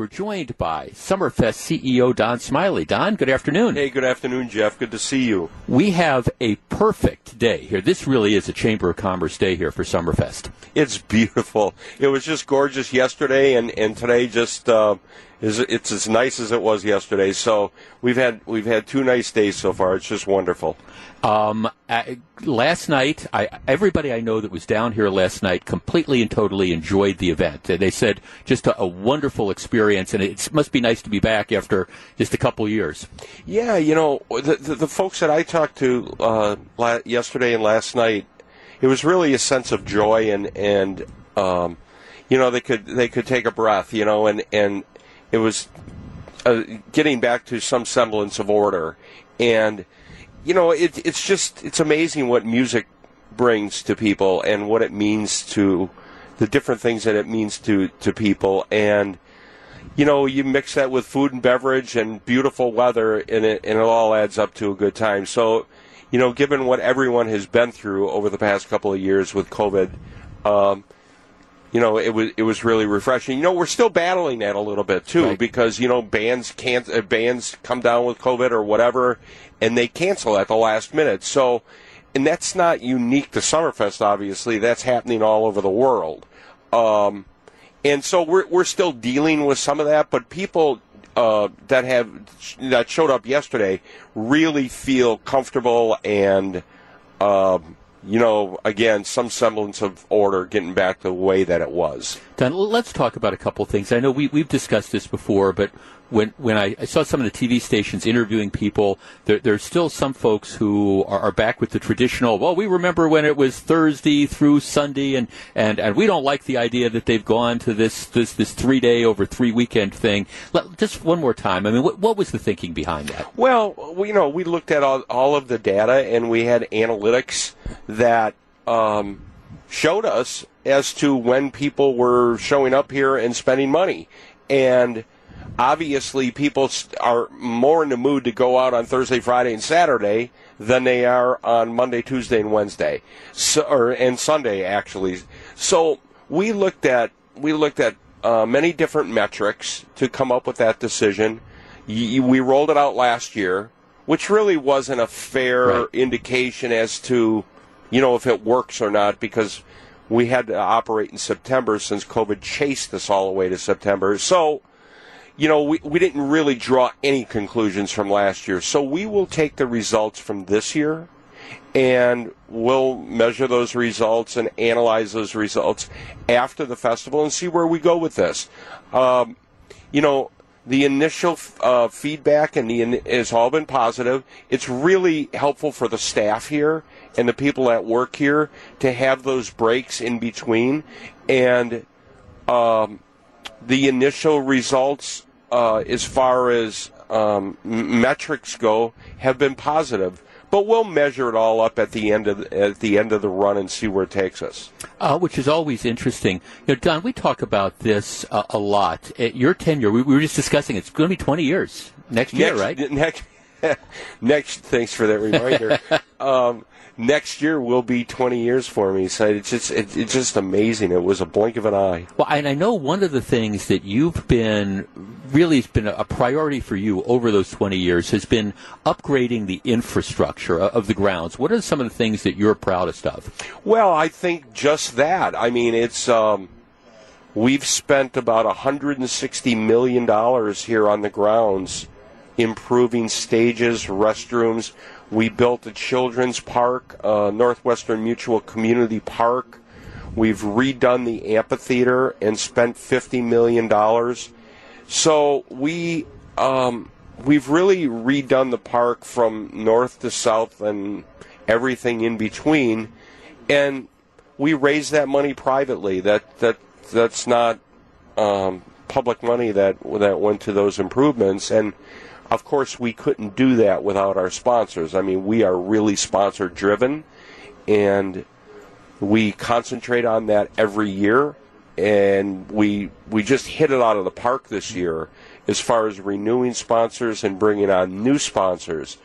We're joined by Summerfest CEO Don Smiley. Don, good afternoon. Hey, good afternoon, Jeff. Good to see you. We have a perfect day here. This really is a Chamber of Commerce day here for Summerfest. It's beautiful. It was just gorgeous yesterday, and, and today just uh, is it's as nice as it was yesterday. So we've had we've had two nice days so far. It's just wonderful. Um, last night, I, everybody I know that was down here last night completely and totally enjoyed the event. They said just a, a wonderful experience, and it must be nice to be back after just a couple years. Yeah, you know, the, the, the folks that I talked to uh, la- yesterday and last night, it was really a sense of joy and and um, you know they could they could take a breath, you know, and and it was uh, getting back to some semblance of order. And you know, it, it's just it's amazing what music brings to people and what it means to the different things that it means to to people. And you know you mix that with food and beverage and beautiful weather and it and it all adds up to a good time. So you know given what everyone has been through over the past couple of years with covid um, you know, it was it was really refreshing. You know, we're still battling that a little bit too right. because you know bands can't uh, bands come down with COVID or whatever, and they cancel at the last minute. So, and that's not unique to Summerfest. Obviously, that's happening all over the world. Um, and so we're we're still dealing with some of that, but people uh, that have that showed up yesterday really feel comfortable and. Um, you know, again, some semblance of order getting back the way that it was. Don, let's talk about a couple things. I know we, we've discussed this before, but when when I, I, saw some of the TV stations interviewing people, there, there's still some folks who are, are, back with the traditional. Well, we remember when it was Thursday through Sunday, and, and, and we don't like the idea that they've gone to this this, this three day over three weekend thing. Let, just one more time. I mean, what, what was the thinking behind that? Well, we, you know, we looked at all, all of the data, and we had analytics that. Um, showed us as to when people were showing up here and spending money. And obviously people are more in the mood to go out on Thursday, Friday, and Saturday than they are on Monday, Tuesday, and Wednesday, so, or and Sunday actually. So we looked at we looked at uh, many different metrics to come up with that decision. we rolled it out last year, which really wasn't a fair right. indication as to you know if it works or not because we had to operate in September since COVID chased us all the way to September. So you know, we, we didn't really draw any conclusions from last year. So we will take the results from this year and we'll measure those results and analyze those results after the festival and see where we go with this. Um, you know, the initial uh, feedback and the has all been positive. It's really helpful for the staff here and the people at work here to have those breaks in between, and um, the initial results uh, as far as um, metrics go, have been positive. But we'll measure it all up at the end of the, at the end of the run and see where it takes us. Uh, which is always interesting. You know, Don, we talk about this uh, a lot. At your tenure, we, we, were just discussing it's going to be 20 years next year, next, right? Next, next. Thanks for that reminder. um, next year will be 20 years for me. So it's just it, it's just amazing. It was a blink of an eye. Well, and I know one of the things that you've been really has been a priority for you over those 20 years has been upgrading the infrastructure of the grounds. What are some of the things that you're proudest of? Well, I think just that. I mean, it's um, we've spent about 160 million dollars here on the grounds improving stages, restrooms. We built a children's park, uh, Northwestern Mutual Community Park. We've redone the amphitheater and spent $50 million. So we, um, we've really redone the park from north to south and everything in between. And we raised that money privately. That, that, that's not um, public money that, that went to those improvements. And of course, we couldn't do that without our sponsors. I mean, we are really sponsor driven, and we concentrate on that every year. And we we just hit it out of the park this year as far as renewing sponsors and bringing on new sponsors.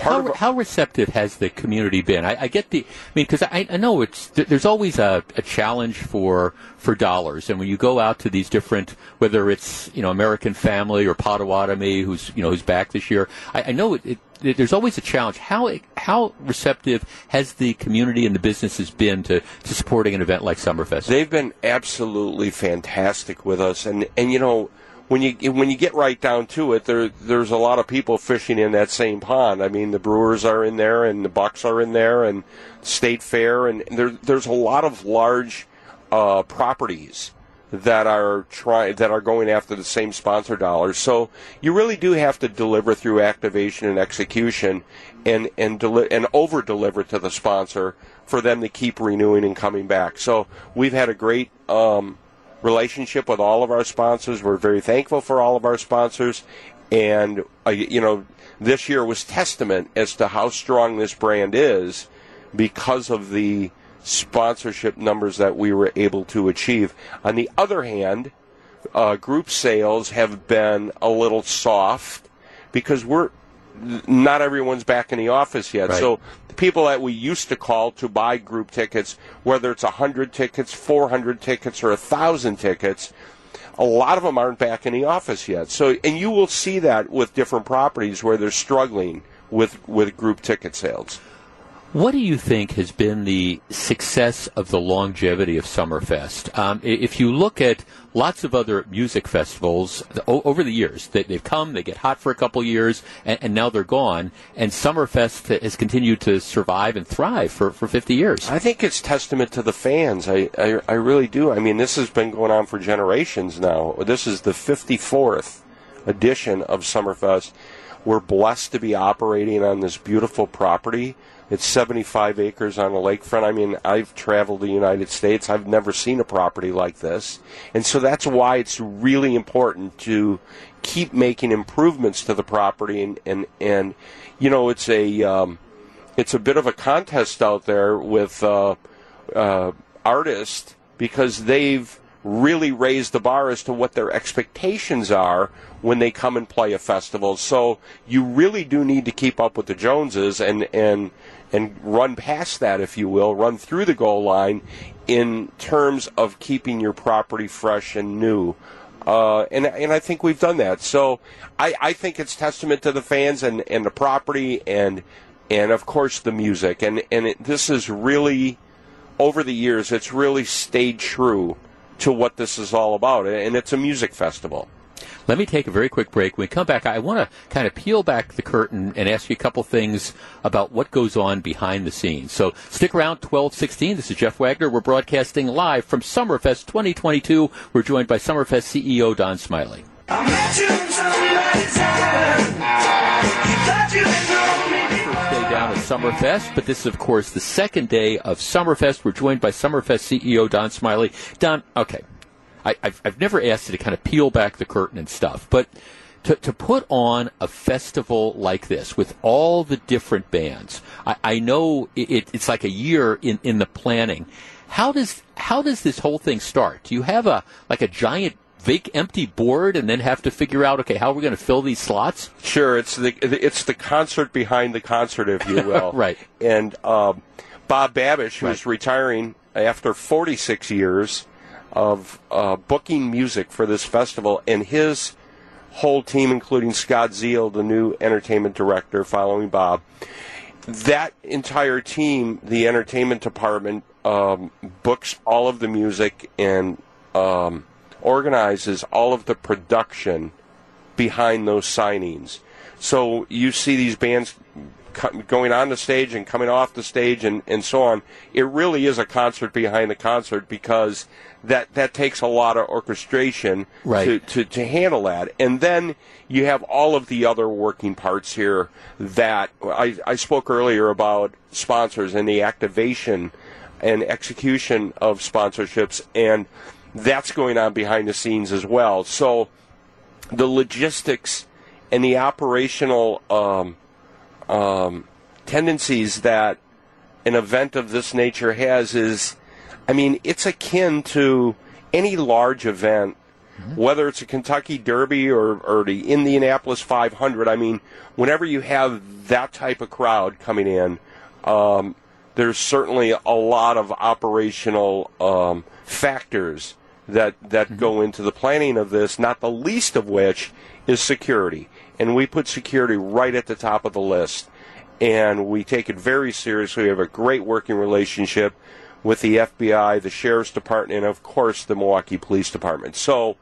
How, of- how receptive has the community been? I, I get the, I mean, because I, I know it's there's always a, a challenge for for dollars, and when you go out to these different, whether it's you know American Family or Potawatomi, who's you know who's back this year, I, I know it, it, it- There's always a challenge. How how receptive has the community and the businesses been to, to supporting an event like Summerfest? They've been absolutely fantastic with us, and and you know when you when you get right down to it, there there's a lot of people fishing in that same pond. I mean, the Brewers are in there, and the Bucks are in there, and State Fair, and there there's a lot of large uh, properties that are trying that are going after the same sponsor dollars. So you really do have to deliver through activation and execution, and and deli- and over deliver to the sponsor for them to keep renewing and coming back. So we've had a great um, relationship with all of our sponsors. We're very thankful for all of our sponsors, and uh, you know this year was testament as to how strong this brand is because of the sponsorship numbers that we were able to achieve. On the other hand, uh, group sales have been a little soft because we're not everyone's back in the office yet. Right. So the people that we used to call to buy group tickets, whether it's 100 tickets, 400 tickets, or 1,000 tickets, a lot of them aren't back in the office yet. So, and you will see that with different properties where they're struggling with, with group ticket sales. What do you think has been the success of the longevity of Summerfest? Um, if you look at lots of other music festivals over the years, they, they've come, they get hot for a couple years, and, and now they're gone. And Summerfest has continued to survive and thrive for, for 50 years. I think it's testament to the fans. I, I, I really do. I mean, this has been going on for generations now. This is the 54th edition of Summerfest. We're blessed to be operating on this beautiful property. It's 75 acres on the lakefront. I mean, I've traveled the United States. I've never seen a property like this. And so that's why it's really important to keep making improvements to the property. And, and, and you know, it's a, um, it's a bit of a contest out there with uh, uh, artists because they've really raise the bar as to what their expectations are when they come and play a festival. So you really do need to keep up with the Joneses and and and run past that, if you will, run through the goal line in terms of keeping your property fresh and new. Uh, and and I think we've done that. So I, I think it's testament to the fans and, and the property and and of course the music. And and it, this is really over the years, it's really stayed true to what this is all about, and it's a music festival. Let me take a very quick break. When we come back, I want to kind of peel back the curtain and ask you a couple things about what goes on behind the scenes. So stick around, 1216. This is Jeff Wagner. We're broadcasting live from Summerfest 2022. We're joined by Summerfest CEO Don Smiley. Down at Summerfest, but this is, of course, the second day of Summerfest. We're joined by Summerfest CEO Don Smiley. Don, okay, I, I've, I've never asked you to kind of peel back the curtain and stuff, but to, to put on a festival like this with all the different bands, I, I know it, it's like a year in, in the planning. How does how does this whole thing start? Do you have a like a giant vac empty board and then have to figure out okay how are we going to fill these slots? Sure, it's the it's the concert behind the concert, if you will. Right. And um, Bob Babisch, who's Right. retiring after 46 years of uh, booking music for this festival, and his whole team, including Scott Ziel, the new entertainment director, following Bob. That entire team, the entertainment department, um, books all of the music and um, organizes all of the production behind those signings. So you see these bands going on the stage and coming off the stage and, and so on. It really is a concert behind the concert because that, that takes a lot of orchestration Right. to, to, to handle that. And then you have all of the other working parts here that I, I spoke earlier about sponsors and the activation and execution of sponsorships and that's going on behind the scenes as well. So the logistics and the operational um, um, tendencies that an event of this nature has is, I mean, it's akin to any large event whether it's a Kentucky Derby or, or the Indianapolis 500. I mean, whenever you have that type of crowd coming in, um, there's certainly a lot of operational um, factors that that go into the planning of this. Not the least of which is security, and we put security right at the top of the list, and we take it very seriously. We have a great working relationship with the FBI, the Sheriff's Department, and of course the Milwaukee Police Department. So,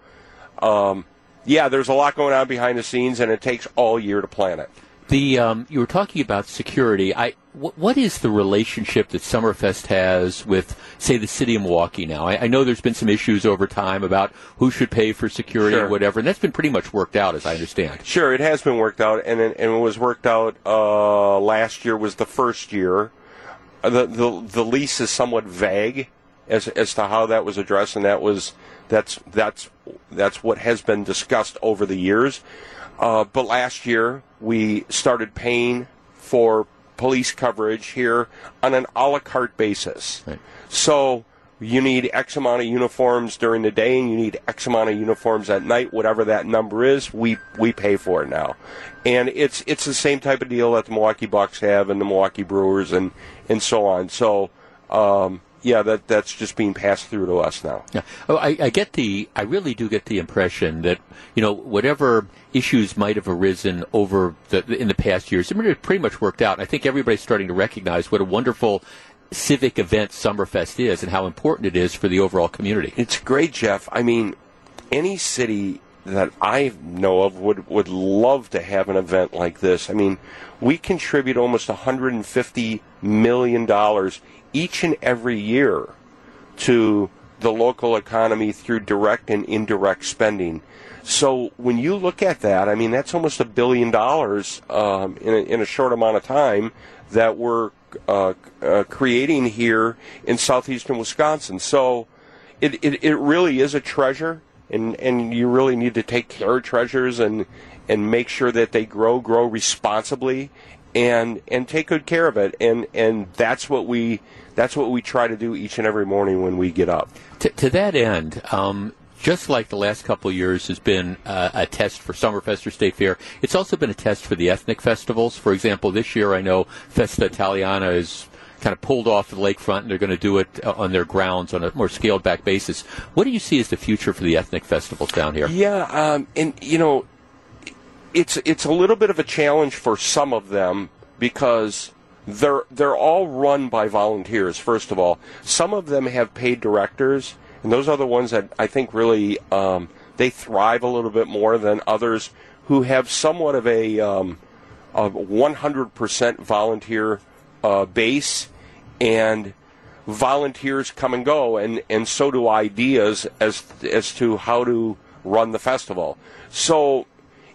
um, yeah, there's a lot going on behind the scenes, and it takes all year to plan it. The um, you were talking about security. I what is the relationship that Summerfest has with, say, the city of Milwaukee now? I, I know there's been some issues over time about who should pay for security Sure. or whatever, and that's been pretty much worked out, as I understand. Sure, it has been worked out, and it, and it was worked out. Uh, last year was the first year. Uh, The, the the lease is somewhat vague as as to how that was addressed, and that was that's that's that's what has been discussed over the years. Uh, but last year we started paying for police coverage here on an a la carte basis. Right. So you need X amount of uniforms during the day, and you need X amount of uniforms at night. Whatever that number is, we we pay for it now, and it's it's the same type of deal that the Milwaukee Bucks have and the Milwaukee Brewers and and so on. So. Um, yeah, that that's just being passed through to us now. Yeah. Oh, I, I get the. I really do get the impression that you know whatever issues might have arisen over the in the past years, it pretty much worked out. I think everybody's starting to recognize what a wonderful civic event Summerfest is and how important it is for the overall community. It's great, Jeff. I mean, any city that I know of would would love to have an event like this. I mean, we contribute almost 150 million dollars each and every year to the local economy through direct and indirect spending. So when you look at that, I mean, that's almost a billion dollars um, in, a, in a short amount of time that we're uh, uh, creating here in southeastern Wisconsin. So it, it, it really is a treasure, and, and you really need to take care of treasures and and make sure that they grow grow responsibly and and take good care of it. And and that's what we that's what we try to do each and every morning when we get up. To, to that end, um, just like the last couple of years has been uh, a test for Summerfest or State Fair, it's also been a test for the ethnic festivals. For example, this year I know Festa Italiana is kind of pulled off the lakefront and they're going to do it uh, on their grounds on a more scaled back basis. What do you see as the future for the ethnic festivals down here? Yeah, um, and you know, it's it's a little bit of a challenge for some of them because they're they're all run by volunteers. First of all, some of them have paid directors, and those are the ones that I think really um, they thrive a little bit more than others who have somewhat of a um, a 100% volunteer uh, base and volunteers come and go and, and so do ideas as as to how to run the festival. So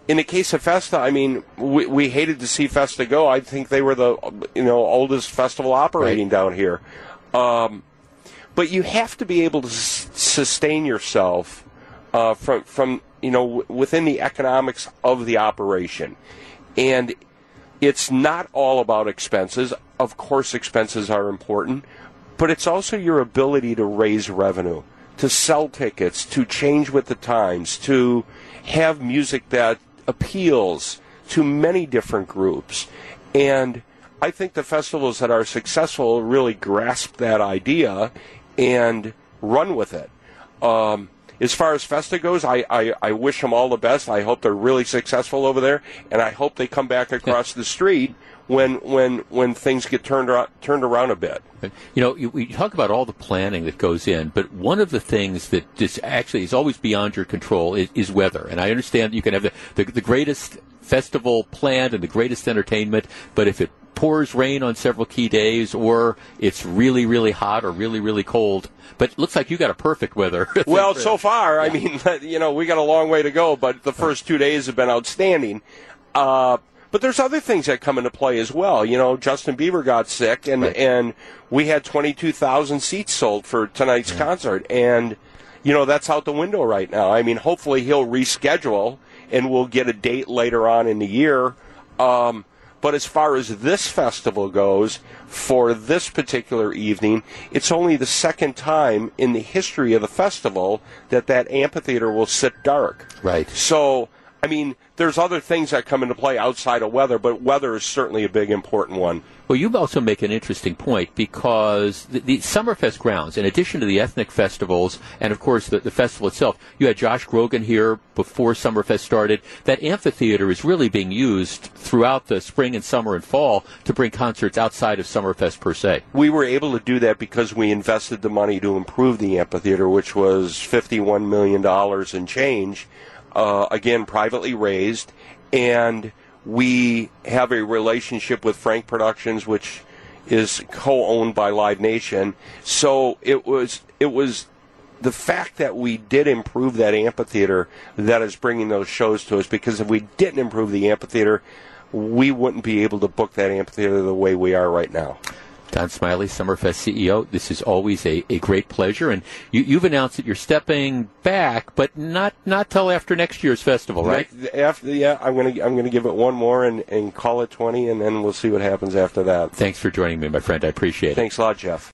in the case of Festa, I mean, we, we hated to see Festa go. I think they were the you know oldest festival operating Right. down here. Um, but you have to be able to s- sustain yourself uh, from from you know w- within the economics of the operation, and it's not all about expenses. Of course, expenses are important, but it's also your ability to raise revenue, to sell tickets, to change with the times, to have music that appeals to many different groups. And I think the festivals that are successful really grasp that idea and run with it. Um, as far as Festa goes, I, I, I wish them all the best. I hope they're really successful over there, and I hope they come back across the street when when when things get turned ar- turned around a bit. You know, you, we talk about all the planning that goes in, but one of the things that just actually is always beyond your control is, is weather. And I understand you can have the, the, the greatest festival planned and the greatest entertainment, but if it pours rain on several key days or it's really, really hot or really, really cold, but it looks like you got a perfect weather. Well, so far, I mean, you know, we got a long way to go, but the first two days have been outstanding. Uh, but there's other things that come into play as well. You know, Justin Bieber got sick, and Right. and we had 22,000 seats sold for tonight's concert, and you know that's out the window right now. I mean, hopefully he'll reschedule, and we'll get a date later on in the year. Um, But as far as this festival goes, for this particular evening, it's only the second time in the history of the festival that that amphitheater will sit dark. Right. So, I mean, there's other things that come into play outside of weather, but weather is certainly a big important one. Well, you also make an interesting point because the, the Summerfest grounds, in addition to the ethnic festivals and, of course, the, the festival itself, you had Josh Groban here before Summerfest started. That amphitheater is really being used throughout the spring and summer and fall to bring concerts outside of Summerfest per se. We were able to do that because we invested the money to improve the amphitheater, which was $51 million and change, uh, again, privately raised. And we have a relationship with Frank Productions, which is co-owned by Live Nation. So it was it was the fact that we did improve that amphitheater that is bringing those shows to us. Because if we didn't improve the amphitheater, we wouldn't be able to book that amphitheater the way we are right now. Don Smiley, Summerfest CEO. This is always a, a great pleasure, and you, you've announced that you're stepping back, but not not till after next year's festival, right? After yeah, I'm gonna I'm gonna give it one more and, and call it twenty, and then we'll see what happens after that. Thanks for joining me, my friend. I appreciate it. Thanks a lot, Jeff.